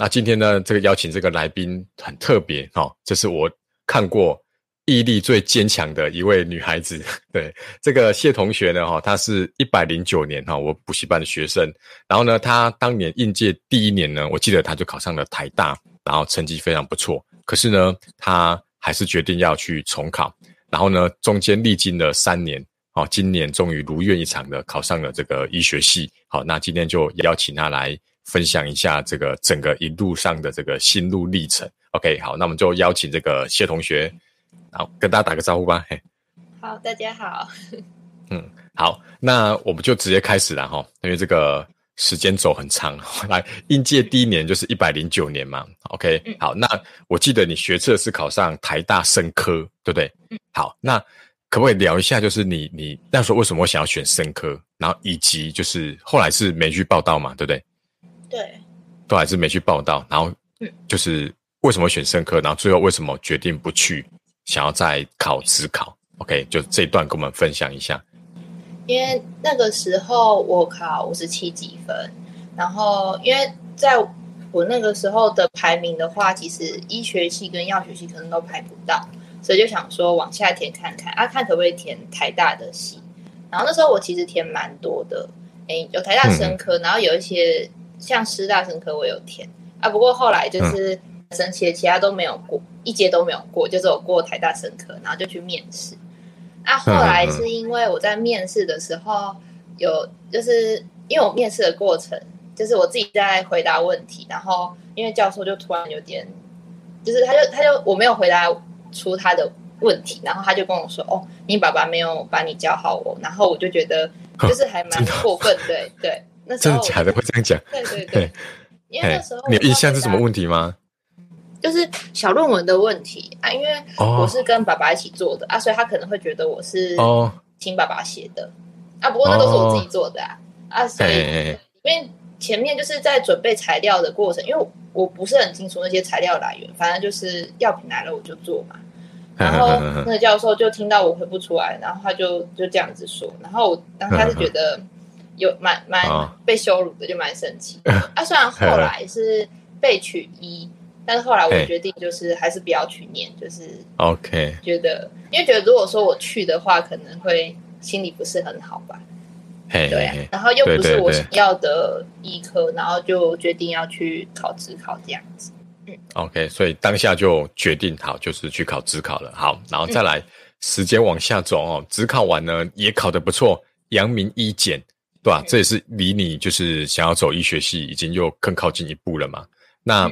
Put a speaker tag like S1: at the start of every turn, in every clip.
S1: 那今天呢，这个邀请这个来宾很特别哦，这是我看过毅力最坚强的一位女孩子。对，这个谢同学呢，哈，她是一百零九年哈，我补习班的学生。然后呢，她当年应届第一年呢，我记得她就考上了台大，然后成绩非常不错。可是呢，她还是决定要去重考。然后呢，中间历经了三年。好，今年终于如愿以偿的考上了这个医学系。好，那今天就邀请他来分享一下这个整个一路上的这个心路历程。OK，好，那我们就邀请这个谢同学，好，跟大家打个招呼吧。嘿，
S2: 好，大家好。
S1: 嗯，好，那我们就直接开始了哈，因为这个时间轴很长。来，应届第一年就是一百零九年嘛。OK，嗯，好，那我记得你学测是考上台大生科，对不对？嗯，好，那。可不可以聊一下，就是你你那时候为什么想要选生科，然后以及就是后来是没去报道嘛，对不对？
S2: 对，
S1: 都还是没去报道，然后就是为什么选生科，然后最后为什么决定不去，想要再考职考？OK，就这一段跟我们分享一下。
S2: 因为那个时候我考五十七几分，然后因为在我那个时候的排名的话，其实医学系跟药学系可能都排不到。所以就想说往下填看看啊，看可不可以填台大的系。然后那时候我其实填蛮多的，诶，有台大生科，然后有一些像师大生科我有填啊。不过后来就是神奇的，其他都没有过，一阶都没有过，就是我过台大生科，然后就去面试。啊，后来是因为我在面试的时候有，就是因为我面试的过程，就是我自己在回答问题，然后因为教授就突然有点，就是他就他就我没有回答。出他的问题，然后他就跟我说：“哦，你爸爸没有把你教好哦。”然后我就觉得就是还蛮过分，对对。那
S1: 真的假的会这样讲？
S2: 对对对，因为那时候
S1: 你有印象是什么问题吗？
S2: 就是小论文的问题啊，因为我是跟爸爸一起做的啊，所以他可能会觉得我是听爸爸写的啊。不过那都是我自己做的啊啊，所以因为前面就是在准备材料的过程，因为我不是很清楚那些材料来源，反正就是药品来了我就做嘛。然后那个教授就听到我回不出来，然后他就就这样子说，然后我当他是觉得有蛮蛮被羞辱的，就蛮生气。啊，虽然后来是被取一，但是后来我决定就是还是不要去念，就是
S1: OK，
S2: 觉得因为觉得如果说我去的话，可能会心里不是很好吧。对啊，然后又不是我想要的医科，然后就决定要去考职考这样子。
S1: 嗯 OK，所以当下就决定好，就是去考职考了。好，然后再来，时间往下走哦。职考完呢，也考得不错，阳明一检，对吧？这也是离你就是想要走医学系，已经又更靠近一步了嘛。那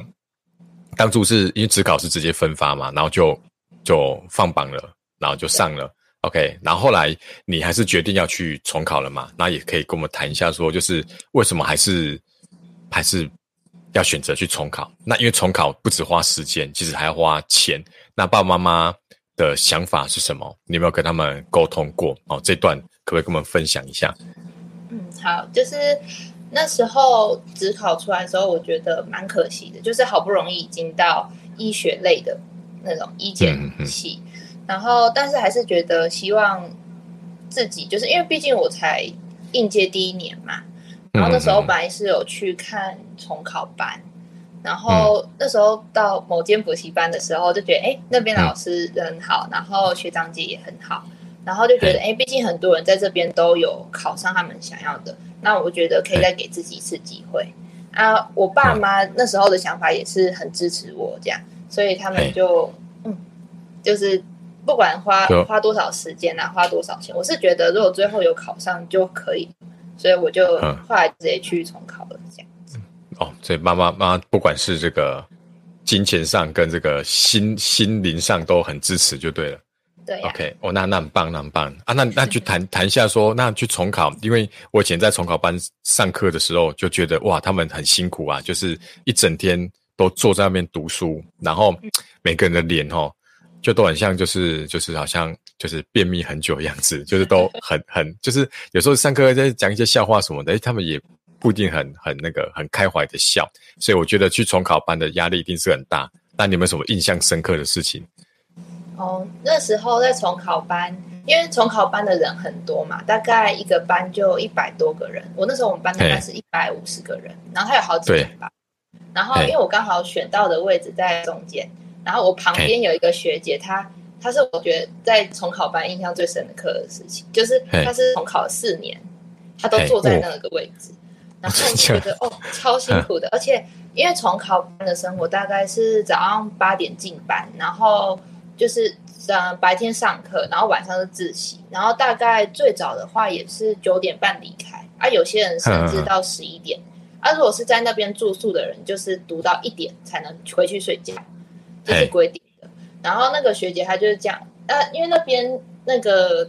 S1: 当初是因为职考是直接分发嘛，然后就就放榜了，然后就上了。OK，然后后来你还是决定要去重考了嘛？那也可以跟我们谈一下，说就是为什么还是还是。要选择去重考，那因为重考不止花时间，其实还要花钱。那爸爸妈妈的想法是什么？你有没有跟他们沟通过？哦，这段可不可以跟我们分享一下？
S2: 嗯，好，就是那时候只考出来的时候，我觉得蛮可惜的，就是好不容易已经到医学类的那种医检系，嗯、然后但是还是觉得希望自己，就是因为毕竟我才应届第一年嘛。然后那时候本来是有去看重考班，然后那时候到某间补习班的时候，就觉得哎，那边老师人很好，然后学长姐也很好，然后就觉得哎，毕竟很多人在这边都有考上他们想要的，那我觉得可以再给自己一次机会啊。我爸妈那时候的想法也是很支持我这样，所以他们就嗯，就是不管花花多少时间啊，花多少钱，我是觉得如果最后有考上就可以。所以我就后来直接去重考了，这样子。
S1: 哦，所以妈妈妈不管是这个金钱上跟这个心心灵上都很支持，就对了。
S2: 对啊。
S1: OK，哦，那那很棒，那很棒啊！那那去谈 谈一下说，那去重考，因为我以前在重考班上课的时候，就觉得哇，他们很辛苦啊，就是一整天都坐在那边读书，然后每个人的脸哦，就都很像，就是就是好像。就是便秘很久的样子，就是都很 很，就是有时候上课在讲一些笑话什么的，诶，他们也不一定很很那个很开怀的笑，所以我觉得去重考班的压力一定是很大。那你有没有什么印象深刻的事情？
S2: 哦，那时候在重考班，因为重考班的人很多嘛，大概一个班就一百多个人。我那时候我们班大概是一百五十个人，然后他有好几年吧。然后因为我刚好选到的位置在中间，然后我旁边有一个学姐，她她是我觉得在重考班印象最深的课的事情，就是她是重考四年，她都坐在那个位置，然后我觉得哦超辛苦的，而且因为重考班的生活大概是早上八点进班，然后就是嗯白天上课，然后晚上是自习，然后大概最早的话也是九点半离开，啊有些人甚至到十一点。啊，如果是在那边住宿的人，就是读到一点才能回去睡觉，这、就是规定的。然后那个学姐她就是这样，呃，因为那边那个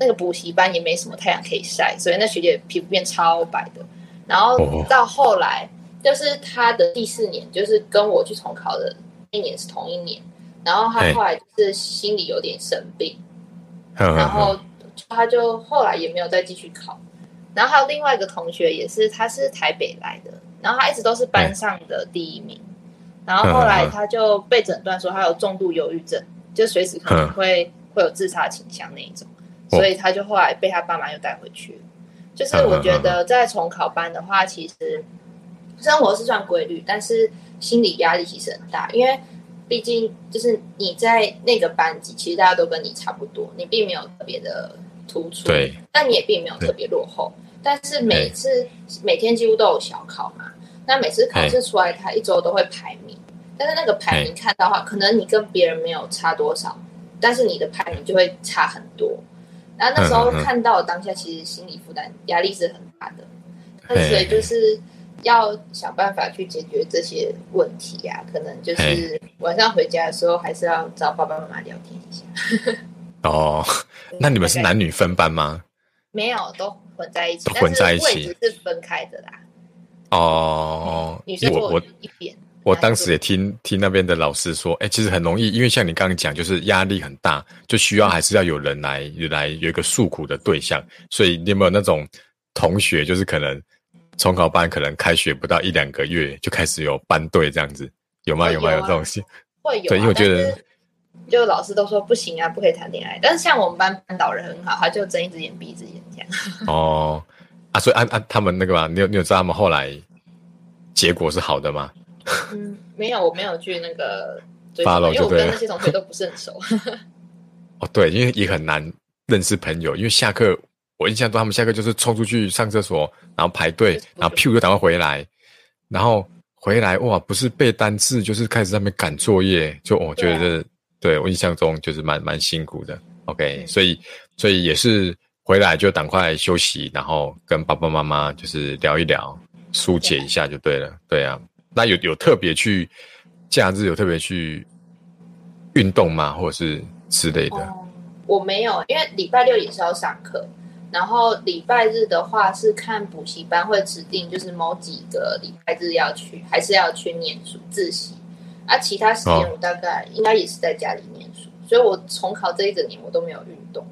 S2: 那个补习班也没什么太阳可以晒，所以那学姐皮肤变超白的。然后到后来，就是她的第四年，就是跟我去重考的那年是同一年。然后他后来就是心里有点生病，然后他就后来也没有再继续考。然后还有另外一个同学，也是他是台北来的，然后他一直都是班上的第一名，然后后来他就被诊断说他有重度忧郁症，就随时可能会会有自杀倾向那一种，所以他就后来被他爸妈又带回去。就是我觉得在重考班的话，其实生活是算规律，但是心理压力其实很大，因为毕竟就是你在那个班级，其实大家都跟你差不多，你并没有特别的突出，对，但你也并没有特别落后。但是每次每天几乎都有小考嘛，那每次考试出来，他一周都会排名。但是那个排名看到的话，可能你跟别人没有差多少，但是你的排名就会差很多。然后那时候看到当下，其实心理负担压力是很大的。那所以就是要想办法去解决这些问题呀、啊。可能就是晚上回家的时候，还是要找爸爸妈妈聊天一下。
S1: 哦，那你们是男女分班吗？
S2: 没有，都。混在一起，
S1: 混在一起，
S2: 是分开的啦。
S1: 哦，
S2: 女生坐一边。
S1: 我当时也听听那边的老师说，哎，其实很容易，因为像你刚刚讲，就是压力很大，就需要还是要有人来来有一个诉苦的对象。所以你有没有那种同学，就是可能重考班可能开学不到一两个月就开始有班队这样子，有吗？有吗？有这种事？
S2: 会有，
S1: 对，因为我觉得。
S2: 就老师都说不行啊，不可以谈恋爱。但是像我们班班导人很好，他就睁一只眼闭一只眼这样。哦，啊，所以按按、啊啊、他们那个嘛，你有你有知道他们后来结果是好的吗？嗯，没有，我没有去那个发了，因为我跟那些同学都不是很熟。
S1: 哦，对，因为也很难认识朋友，因为下课我印象中他们下课就是冲出去上厕所，然后排队，然后屁股就赶快回来，然后回来哇，不是背单词，就是开始在那边赶作业，就我觉得。对，我印象中就是蛮蛮辛苦的，OK，所以所以也是回来就赶快休息，然后跟爸爸妈妈就是聊一聊，疏解一下就对了。对啊，那有有特别去假日有特别去运动吗？或者是之类的？
S2: 嗯，我没有，因为礼拜六也是要上课，然后礼拜日的话是看补习班会指定，就是某几个礼拜日要去，还是要去念书自习。啊，其他时间我大概应该也是在家里念书，哦、所以我重考这一整年我都没有运动，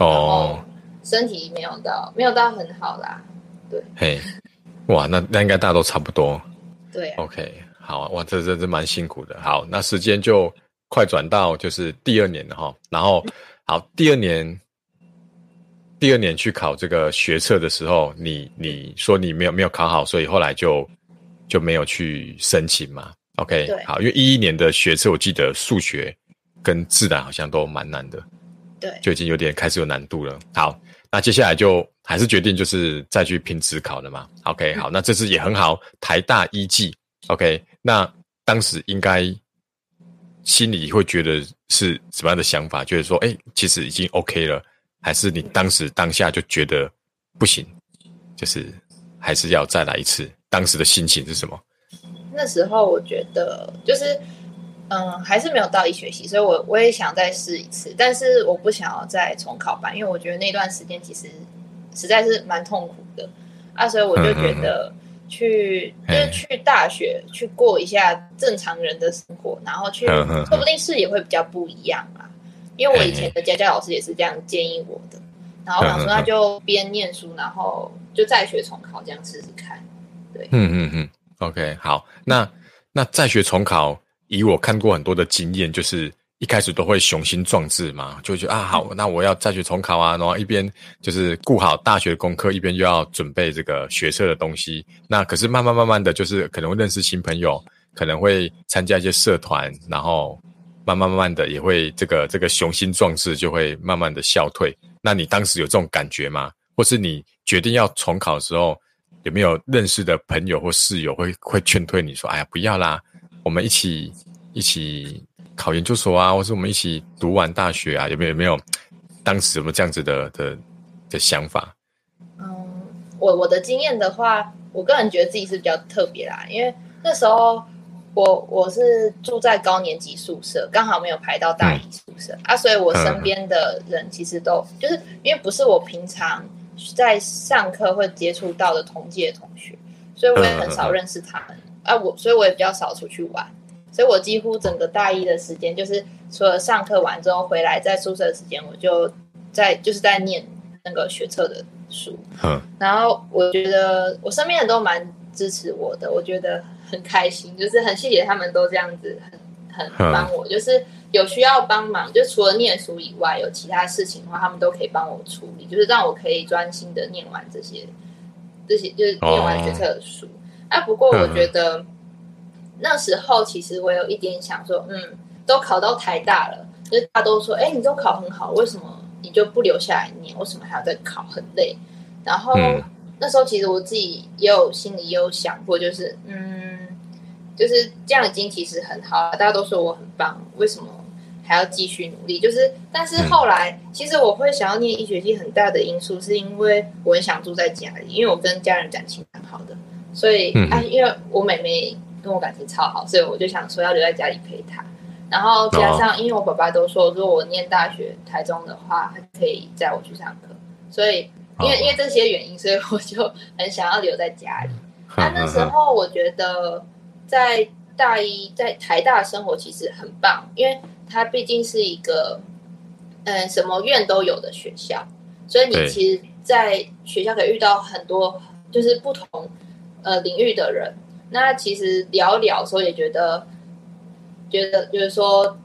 S2: 哦，身体没有到没有到很好啦，对，
S1: 嘿，哇，那那应该大家都差不多，
S2: 对、啊、
S1: ，OK，好，哇，这这这蛮辛苦的，好，那时间就快转到就是第二年了哈，然后好，第二年，第二年去考这个学测的时候，你你说你没有没有考好，所以后来就就没有去申请嘛。OK，好，因为一一年的学测，我记得数学跟自然好像都蛮难的，
S2: 对，
S1: 就已经有点开始有难度了。好，那接下来就还是决定就是再去拼职考了嘛。OK，好，那这次也很好，台大一技。OK，那当时应该心里会觉得是什么样的想法？就是说，哎，其实已经 OK 了，还是你当时当下就觉得不行，就是还是要再来一次？当时的心情是什么？
S2: 那时候我觉得就是，嗯，还是没有到一学期，所以我我也想再试一次，但是我不想要再重考班，因为我觉得那段时间其实实在是蛮痛苦的。啊，所以我就觉得去嗯嗯。就是去大学去过一下正常人的生活，然后去说不定视野会比较不一样啊，因为我以前的家教老师也是这样建议我的，然后我想说那就边念书，然后就再学重考这样试试看，对，
S1: 嗯嗯嗯。OK，好，那那在学重考，以我看过很多的经验，就是一开始都会雄心壮志嘛，就觉得啊好，那我要再去重考啊，然后一边就是顾好大学功课，一边又要准备这个学社的东西。那可是慢慢慢慢的就是可能会认识新朋友，可能会参加一些社团，然后慢慢慢慢的也会这个这个雄心壮志就会慢慢的消退。那你当时有这种感觉吗？或是你决定要重考的时候，有没有认识的朋友或室友会会劝退你说，哎呀不要啦，我们一起一起。考研究所啊，或是我们一起读完大学啊，有没有有没有？当时有没有这样子的的的想法？
S2: 嗯，我我的经验的话，我个人觉得自己是比较特别啦，因为那时候我我是住在高年级宿舍，刚好没有排到大一宿舍、嗯、啊，所以我身边的人其实都、嗯、就是因为不是我平常在上课会接触到的同届同学，所以我也很少认识他们、嗯、啊，我所以我也比较少出去玩。所以我几乎整个大一的时间，就是除了上课完之后回来在宿舍的时间，我就在就是在念那个学测的书。嗯，然后我觉得我身边人都蛮支持我的，我觉得很开心，就是很谢谢他们都这样子很很帮我，就是有需要帮忙，就除了念书以外，有其他事情的话，他们都可以帮我处理，就是让我可以专心的念完这些这些，就是念完学测的书。哎、不过我觉得。那时候其实我有一点想说，嗯，都考到台大了，就是大家都说，哎，你都考很好，为什么你就不留下来念？为什么还要再考？很累。然后、嗯、那时候其实我自己也有心里也有想过，就是，嗯，就是这样已经其实很好了，大家都说我很棒，为什么还要继续努力？就是，但是后来、嗯、其实我会想要念医学系，很大的因素是因为我很想住在家里，因为我跟家人感情很好的，所以，嗯、啊，因为我妹妹。跟我感情超好，所以我就想说要留在家里陪她。然后加上，因为我爸爸都说，如果我念大学台中的话，他可以载我去上课。所以，因为因为这些原因，所以我就很想要留在家里。那那时候我觉得，在大一在台大生活其实很棒，因为它毕竟是一个嗯什么院都有的学校，所以你其实在学校可以遇到很多就是不同呃领域的人。那其实聊聊的时候也觉得，觉得就是说，嗯、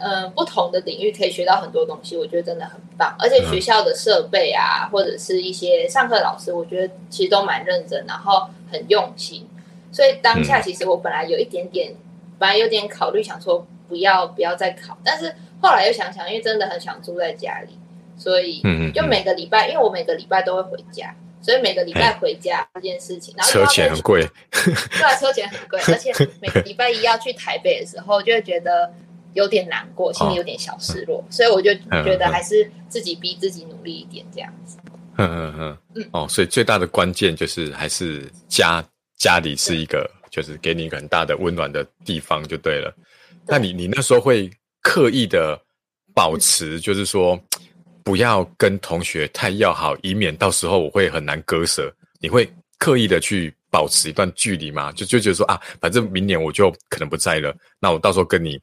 S2: 呃，不同的领域可以学到很多东西，我觉得真的很棒。而且学校的设备啊，或者是一些上课老师，我觉得其实都蛮认真，然后很用心。所以当下其实我本来有一点点，本来有点考虑想说不要不要再考，但是后来又想想，因为真的很想住在家里，所以就每个礼拜，因为我每个礼拜都会回家。所以每个礼拜回家这件事情，然后
S1: 车钱很贵，
S2: 对啊，车钱很贵，而且每个礼拜一要去台北的时候，就会觉得有点难过，心里有点小失落，所以我就觉得还是自己逼自己努力一点这样子。
S1: 嗯嗯嗯嗯，哦，所以最大的关键就是还是家家里是一个，就是给你一个很大的温暖的地方就对了。那你你那时候会刻意的保持，就是说。不要跟同学太要好，以免到时候我会很难割舍。你会刻意的去保持一段距离吗？就就觉得说啊，反正明年我就可能不在了，那我到时候跟你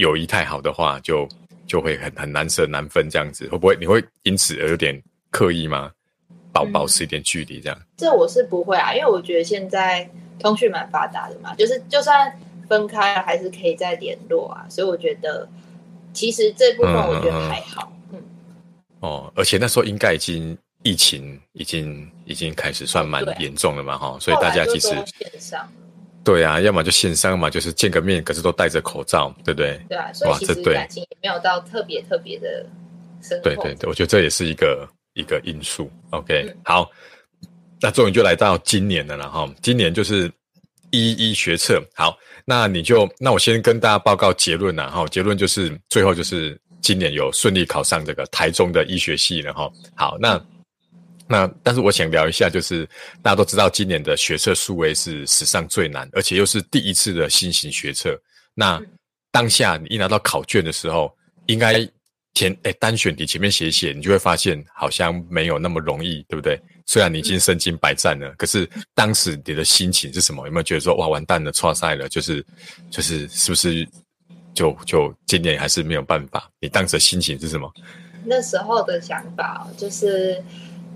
S1: 友谊太好的话，就就会很很难舍难分这样子。会不会你会因此而有点刻意吗？保保持一点距离这样？
S2: 这我是不会啊，因为我觉得现在通讯蛮发达的嘛，就是就算分开了，还是可以再联络啊。所以我觉得其实这部分我觉得还好。嗯
S1: 哦，而且那时候应该已经疫情已经已经开始算蛮严重了嘛，哈、哦，所以大家其实线上，对啊，要么就线上嘛，就是见个面，可是都戴着口罩，对不对？
S2: 对啊，所以其实感情也没有到特别特别的深。
S1: 对对对，我觉得这也是一个一个因素。OK，、嗯、好，那终于就来到今年了，然后今年就是一一学测，好，那你就那我先跟大家报告结论了，哈，结论就是最后就是。今年有顺利考上这个台中的医学系了哈。好，那那但是我想聊一下，就是大家都知道今年的学测数位是史上最难，而且又是第一次的新型学测。那当下你一拿到考卷的时候，应该填诶单选题前面写一写，你就会发现好像没有那么容易，对不对？虽然你已经身经百战了，可是当时你的心情是什么？有没有觉得说哇完蛋了，错赛了？就是就是是不是？就就今年还是没有办法，你当时的心情是什么？
S2: 那时候的想法就是，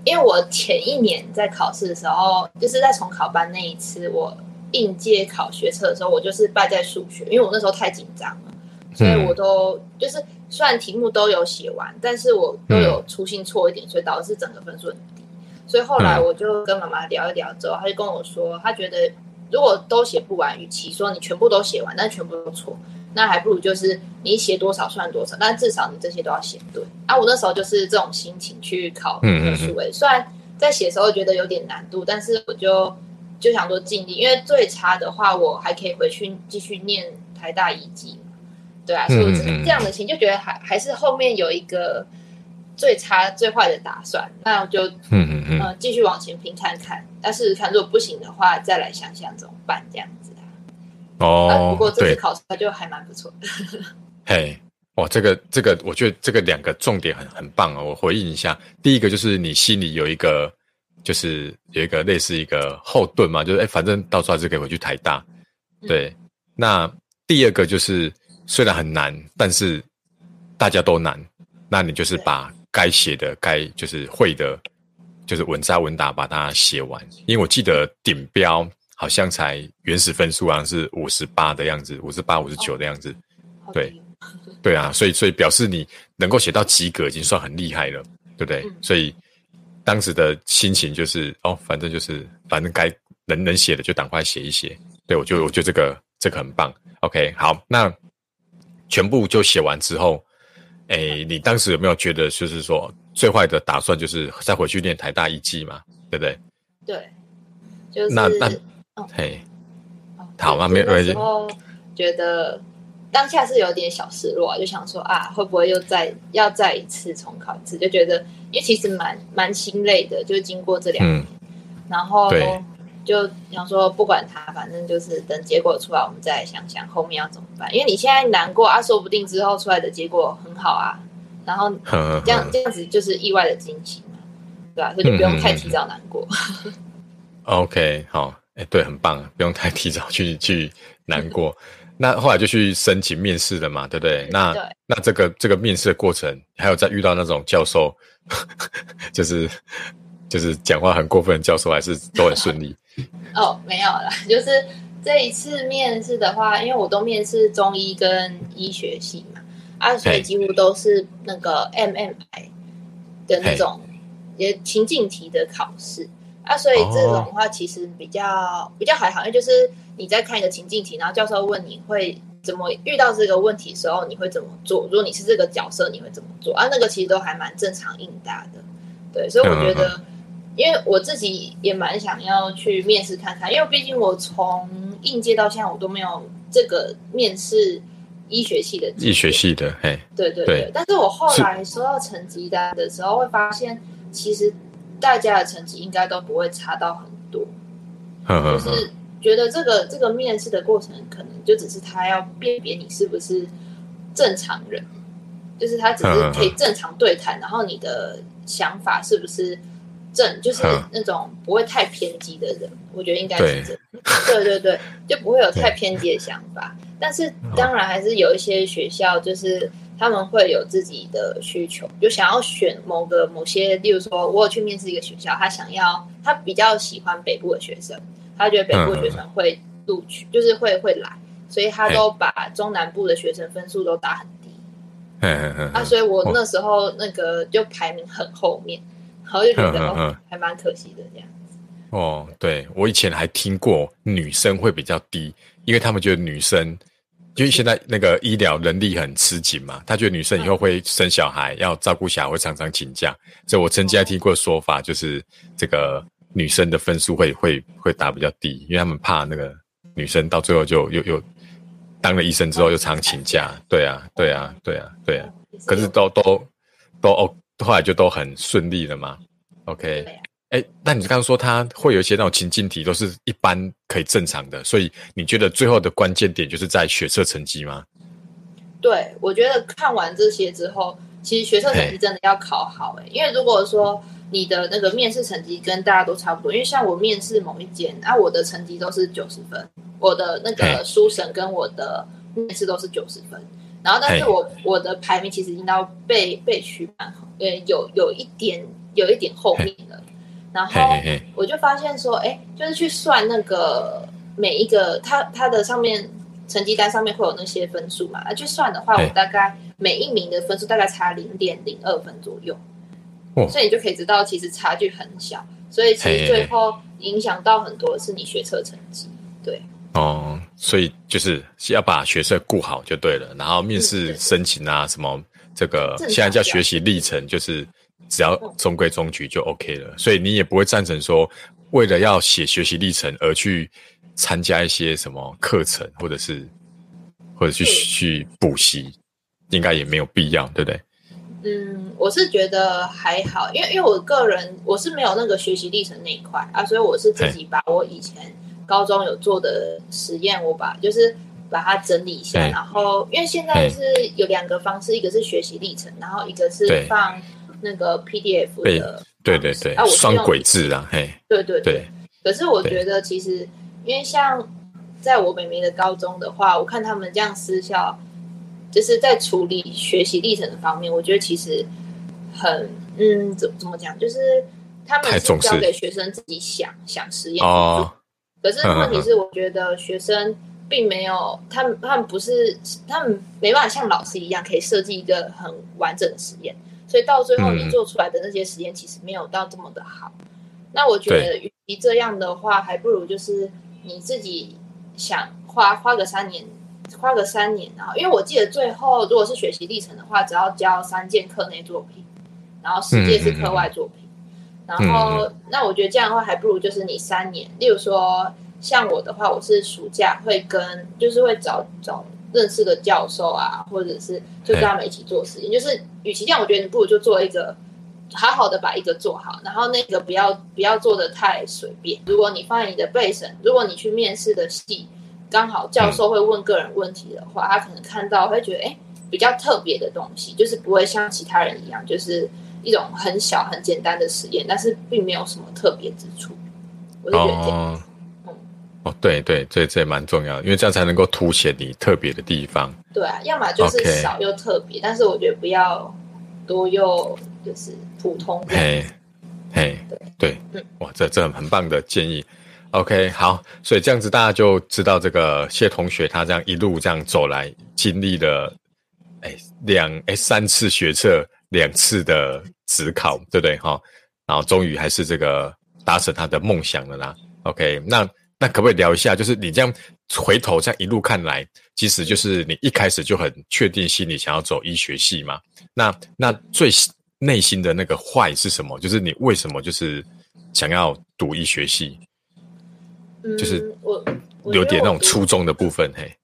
S2: 因为我前一年在考试的时候，就是在重考班那一次，我应届考学测的时候，我就是败在数学，因为我那时候太紧张了。所以我都就是虽然题目都有写完，但是我都有粗心错一点，所以导致整个分数很低。所以后来我就跟妈妈聊一聊之后，她就跟我说，她觉得如果都写不完，与其说你全部都写完，但全部都错，那还不如就是你写多少算多少，但至少你这些都要写对。啊，我那时候就是这种心情去考科数诶，虽然在写的时候觉得有点难度，但是我就就想说尽力，因为最差的话我还可以回去继续念台大一级。对啊，所以我是这样的情，就觉得还还是后面有一个最差最坏的打算，那我就嗯嗯嗯呃继续往前拼看看，那试试看，如果不行的话，再来想想怎么办这样。
S1: 哦，
S2: 啊、不过这次考出来就还蛮不错的。
S1: 嘿，哇，这个这个，我觉得这个两个重点很很棒啊、哦。我回应一下，第一个就是你心里有一个，就是有一个类似一个后盾嘛，就是哎，反正到时候还是可以回去台大。对，嗯、那第二个就是。虽然很难，但是大家都难，那你就是把该写的、该就是会的，就是稳扎稳打把它写完。因为我记得顶标好像才原始分数好像是五十八的样子，五十八、五十九的样子。哦、对，对啊，所以所以表示你能够写到及格已经算很厉害了，对不对？嗯、所以当时的心情就是哦，反正就是反正该能能写的就赶快写一写。对，我就我觉得这个这个很棒。OK，好，那。全部就写完之后，哎、欸，你当时有没有觉得，就是说最坏的打算就是再回去念台大一技嘛？对不对？
S2: 对，就是
S1: 那那，
S2: 哦、
S1: 嘿，好吗？没有，
S2: 然后觉得当下是有点小失落，就想说啊，会不会又再要再一次重考一次？就觉得，因为其实蛮蛮心累的，就经过这两年，嗯、然后。就想说不管他，反正就是等结果出来，我们再想想后面要怎么办。因为你现在难过啊，说不定之后出来的结果很好啊，然后 这样这样子就是意外的惊喜嘛，对吧？所以就不用太提早难过。
S1: OK，好，哎、欸，对，很棒，不用太提早去 去难过。那后来就去申请面试了嘛，对不对？那对那这个这个面试的过程，还有再遇到那种教授，就是就是讲话很过分的教授，还是都很顺利。
S2: 哦，没有啦，就是这一次面试的话，因为我都面试中医跟医学系嘛，啊，所以几乎都是那个 MMI 的那种也情境题的考试啊，所以这种的话其实比较比较还好，因为就是你在看一个情境题，然后教授问你会怎么遇到这个问题的时候，你会怎么做？如果你是这个角色，你会怎么做？啊，那个其实都还蛮正常应答的，对，所以我觉得。因为我自己也蛮想要去面试看看，因为毕竟我从应届到现在，我都没有这个面试医学系的
S1: 医学系的，嘿，
S2: 对对对。对但是我后来收到成绩单的时候，会发现其实大家的成绩应该都不会差到很多，呵呵呵。就是觉得这个这个面试的过程，可能就只是他要辨别你是不是正常人，就是他只是可以正常对谈，然后你的想法是不是。正就是那种不会太偏激的人，我觉得应该是这对对对，就不会有太偏激的想法。但是当然还是有一些学校，就是他们会有自己的需求，就想要选某个某些，例如说，我有去面试一个学校，他想要他比较喜欢北部的学生，他觉得北部的学生会录取，呵就是会会来，所以他都把中南部的学生分数都打很低。嗯嗯嗯。啊，所以我那时候那个就排名很后面。然后就觉得哦，还蛮可惜的这样子。
S1: 哦，对，我以前还听过女生会比较低，因为他们觉得女生，因为现在那个医疗人力很吃紧嘛，他觉得女生以后会生小孩，要照顾小孩，会常常请假。所以我曾经还听过说法，就是这个女生的分数会会会打比较低，因为他们怕那个女生到最后就又又当了医生之后又常请假。对啊，对啊，对啊，对啊。可是都都都哦。后来就都很顺利了嘛，OK，哎、啊，那你刚刚说他会有一些那种情境题，都是一般可以正常的，所以你觉得最后的关键点就是在学测成绩吗？
S2: 对，我觉得看完这些之后，其实学测成绩真的要考好哎，因为如果说你的那个面试成绩跟大家都差不多，因为像我面试某一间，啊，我的成绩都是九十分，我的那个书审跟我的面试都是九十分。然后，但是我我的排名其实已经到被被取蛮好，呃，有有一点有一点后面了。然后我就发现说，哎，就是去算那个每一个它它的上面成绩单上面会有那些分数嘛，那就算的话，我大概每一名的分数大概差零点零二分左右，哦，所以你就可以知道其实差距很小，所以其实最后影响到很多是你学测成绩，对。
S1: 哦，所以就是要把学测顾好就对了，然后面试申请啊什么，这个现在叫学习历程，就是只要中规中矩就 OK 了。所以你也不会赞成说，为了要写学习历程而去参加一些什么课程，或者是或者去去补习，应该也没有必要，对不对？
S2: 嗯，我是觉得还好，因为因为我个人我是没有那个学习历程那一块啊，所以我是自己把我以前。高中有做的实验，我把就是把它整理一下，然后因为现在是有两个方式，一个是学习历程，然后一个是放那个 PDF 的，
S1: 对对对，啊，双轨制啊，嘿，
S2: 对对对。可是我觉得其实，因为像在我妹妹的高中的话，我看他们这样私校，就是在处理学习历程的方面，我觉得其实很嗯，怎怎么讲，就是他们是交给学生自己想想实验哦。可是问题是，我觉得学生并没有，他们他们不是，他们没办法像老师一样可以设计一个很完整的实验，所以到最后你做出来的那些实验其实没有到这么的好。那我觉得与其这样的话，还不如就是你自己想花花个三年，花个三年啊，因为我记得最后如果是学习历程的话，只要交三件课内作品，然后十件是课外作品。然后，那我觉得这样的话，还不如就是你三年。例如说，像我的话，我是暑假会跟，就是会找找认识的教授啊，或者是就跟他们一起做实验。就是，与其这样，我觉得你不如就做一个，好好的把一个做好，然后那个不要不要做的太随便。如果你放在你的背审，如果你去面试的系，刚好教授会问个人问题的话，他可能看到会觉得，哎，比较特别的东西，就是不会像其他人一样，就是。一种很小很简单的实验，但是并没有什么特别之处。我就觉得这样、
S1: 哦，对对，这这也蛮重要的，因为这样才能够凸显你特别的地方。
S2: 对啊，要么就是少又特别.但是我觉得不要多又就是普通。嘿，
S1: 嘿，对对，嗯，哇，这这很棒的建议。OK，好，所以这样子大家就知道这个谢同学他这样一路这样走来，经历了哎两哎三次学测。两次的职考，对不对哈？然后终于还是这个达成他的梦想了啦。OK，那那可不可以聊一下？就是你这样回头这样一路看来，其实就是你一开始就很确定心里想要走医学系嘛？那那最内心的那个 why 是什么？就是你为什么就是想要读医学系？
S2: 嗯，
S1: 就是我有点那种初衷的部分，嘿。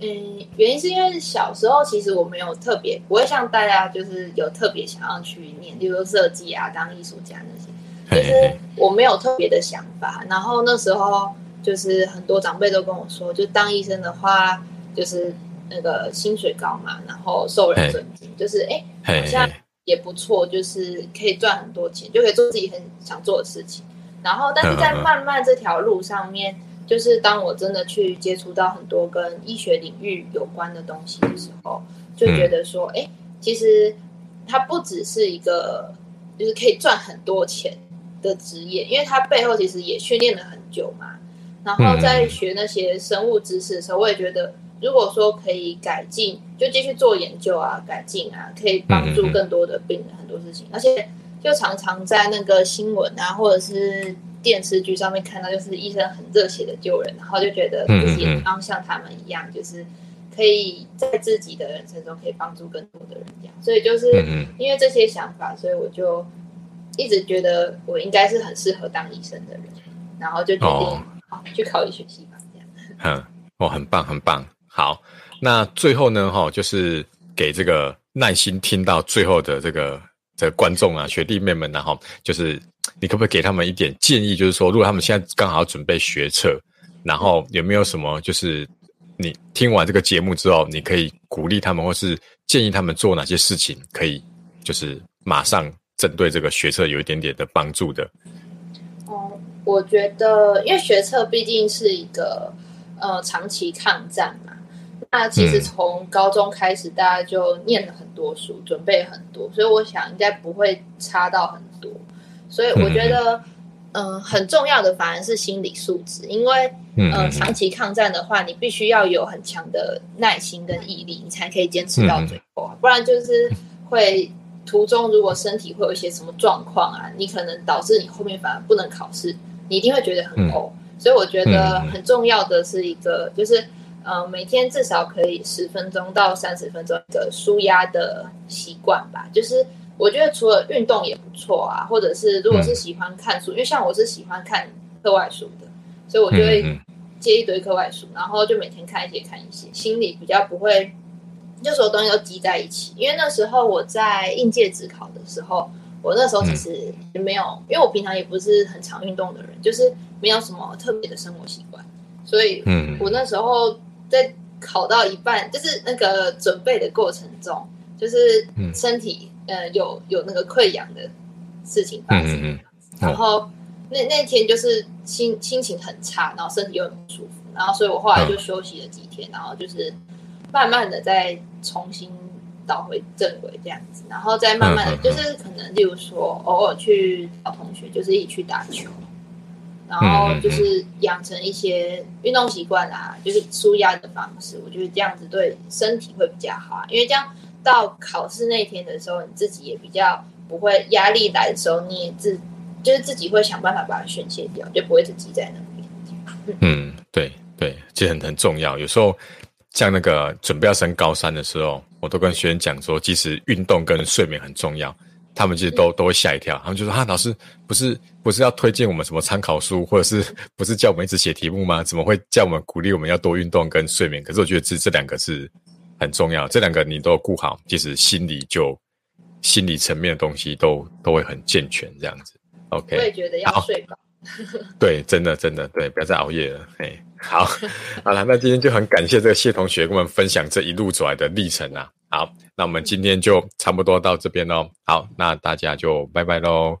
S2: 嗯，原因是因为小时候其实我没有特别，不会像大家就是有特别想要去念，例如设计啊、当艺术家那些，其实我没有特别的想法。然后那时候就是很多长辈都跟我说，就当医生的话，就是那个薪水高嘛，然后受人尊敬，就是哎，好像也不错，就是可以赚很多钱，就可以做自己很想做的事情。然后，但是在慢慢这条路上面。就是当我真的去接触到很多跟医学领域有关的东西的时候，就觉得说，哎、嗯，其实它不只是一个就是可以赚很多钱的职业，因为他背后其实也训练了很久嘛。然后在学那些生物知识的时候，我也觉得，如果说可以改进，就继续做研究啊，改进啊，可以帮助更多的病人很多事情。而且就常常在那个新闻啊，或者是。电视剧上面看到，就是医生很热血的救人，然后就觉得自己也当像他们一样，就是可以在自己的人生中可以帮助更多的人这样。所以就是因为这些想法，所以我就一直觉得我应该是很适合当医生的人，然后就决定好、哦、去考医学系吧。这样，
S1: 嗯，哦，很棒，很棒。好，那最后呢，哈，就是给这个耐心听到最后的这个这个观众啊，学弟妹们，然后就是。你可不可以给他们一点建议？就是说，如果他们现在刚好要准备学测，然后有没有什么，就是你听完这个节目之后，你可以鼓励他们，或是建议他们做哪些事情，可以就是马上针对这个学测有一点点的帮助的？
S2: 哦、嗯，我觉得，因为学测毕竟是一个呃长期抗战嘛，那其实从高中开始，大家就念了很多书，准备很多，所以我想应该不会差到很多。所以我觉得，嗯、呃，很重要的反而是心理素质，因为嗯、呃，长期抗战的话，你必须要有很强的耐心跟毅力，你才可以坚持到最后，不然就是会途中如果身体会有一些什么状况啊，你可能导致你后面反而不能考试，你一定会觉得很呕。所以我觉得很重要的是一个，就是呃，每天至少可以十分钟到三十分钟的舒压的习惯吧，就是。我觉得除了运动也不错啊，或者是如果是喜欢看书，嗯、因为像我是喜欢看课外书的，所以我就会接一堆课外书，然后就每天看一些看一些，心里比较不会就所有东西都积在一起。因为那时候我在应届职考的时候，我那时候其实也没有，因为我平常也不是很常运动的人，就是没有什么特别的生活习惯，所以我那时候在考到一半，就是那个准备的过程中，就是身体。呃，有有那个溃疡的事情发生，嗯嗯嗯、然后那那天就是心心情很差，然后身体又很不舒服，然后所以我后来就休息了几天，嗯、然后就是慢慢的再重新倒回正轨这样子，然后再慢慢的就是可能例如说偶尔去找同学，就是一起去打球，然后就是养成一些运动习惯啊，就是舒压的方式，我觉得这样子对身体会比较好，因为这样。到考试那天的时候，你自己也比较不会压力来的时候，你也自就是自己会想办法把它宣泄掉，就不会只积在那边。
S1: 嗯，对对，这很很重要。有时候像那个准备要升高三的时候，我都跟学生讲说，其实运动跟睡眠很重要。他们其实都都会吓一跳，他们就说：“哈，老师不是不是要推荐我们什么参考书，或者是 不是叫我们一直写题目吗？怎么会叫我们鼓励我们要多运动跟睡眠？”可是我觉得这这两个是。很重要，这两个你都顾好，其实心理就心理层面的东西都都会很健全，这样子。OK，
S2: 我也觉得要睡饱。
S1: 对，真的真的对，不要再熬夜了。哎，好，好了，那今天就很感谢这个谢同学跟我们分享这一路走来的历程啊。好，那我们今天就差不多到这边喽。好，那大家就拜拜喽。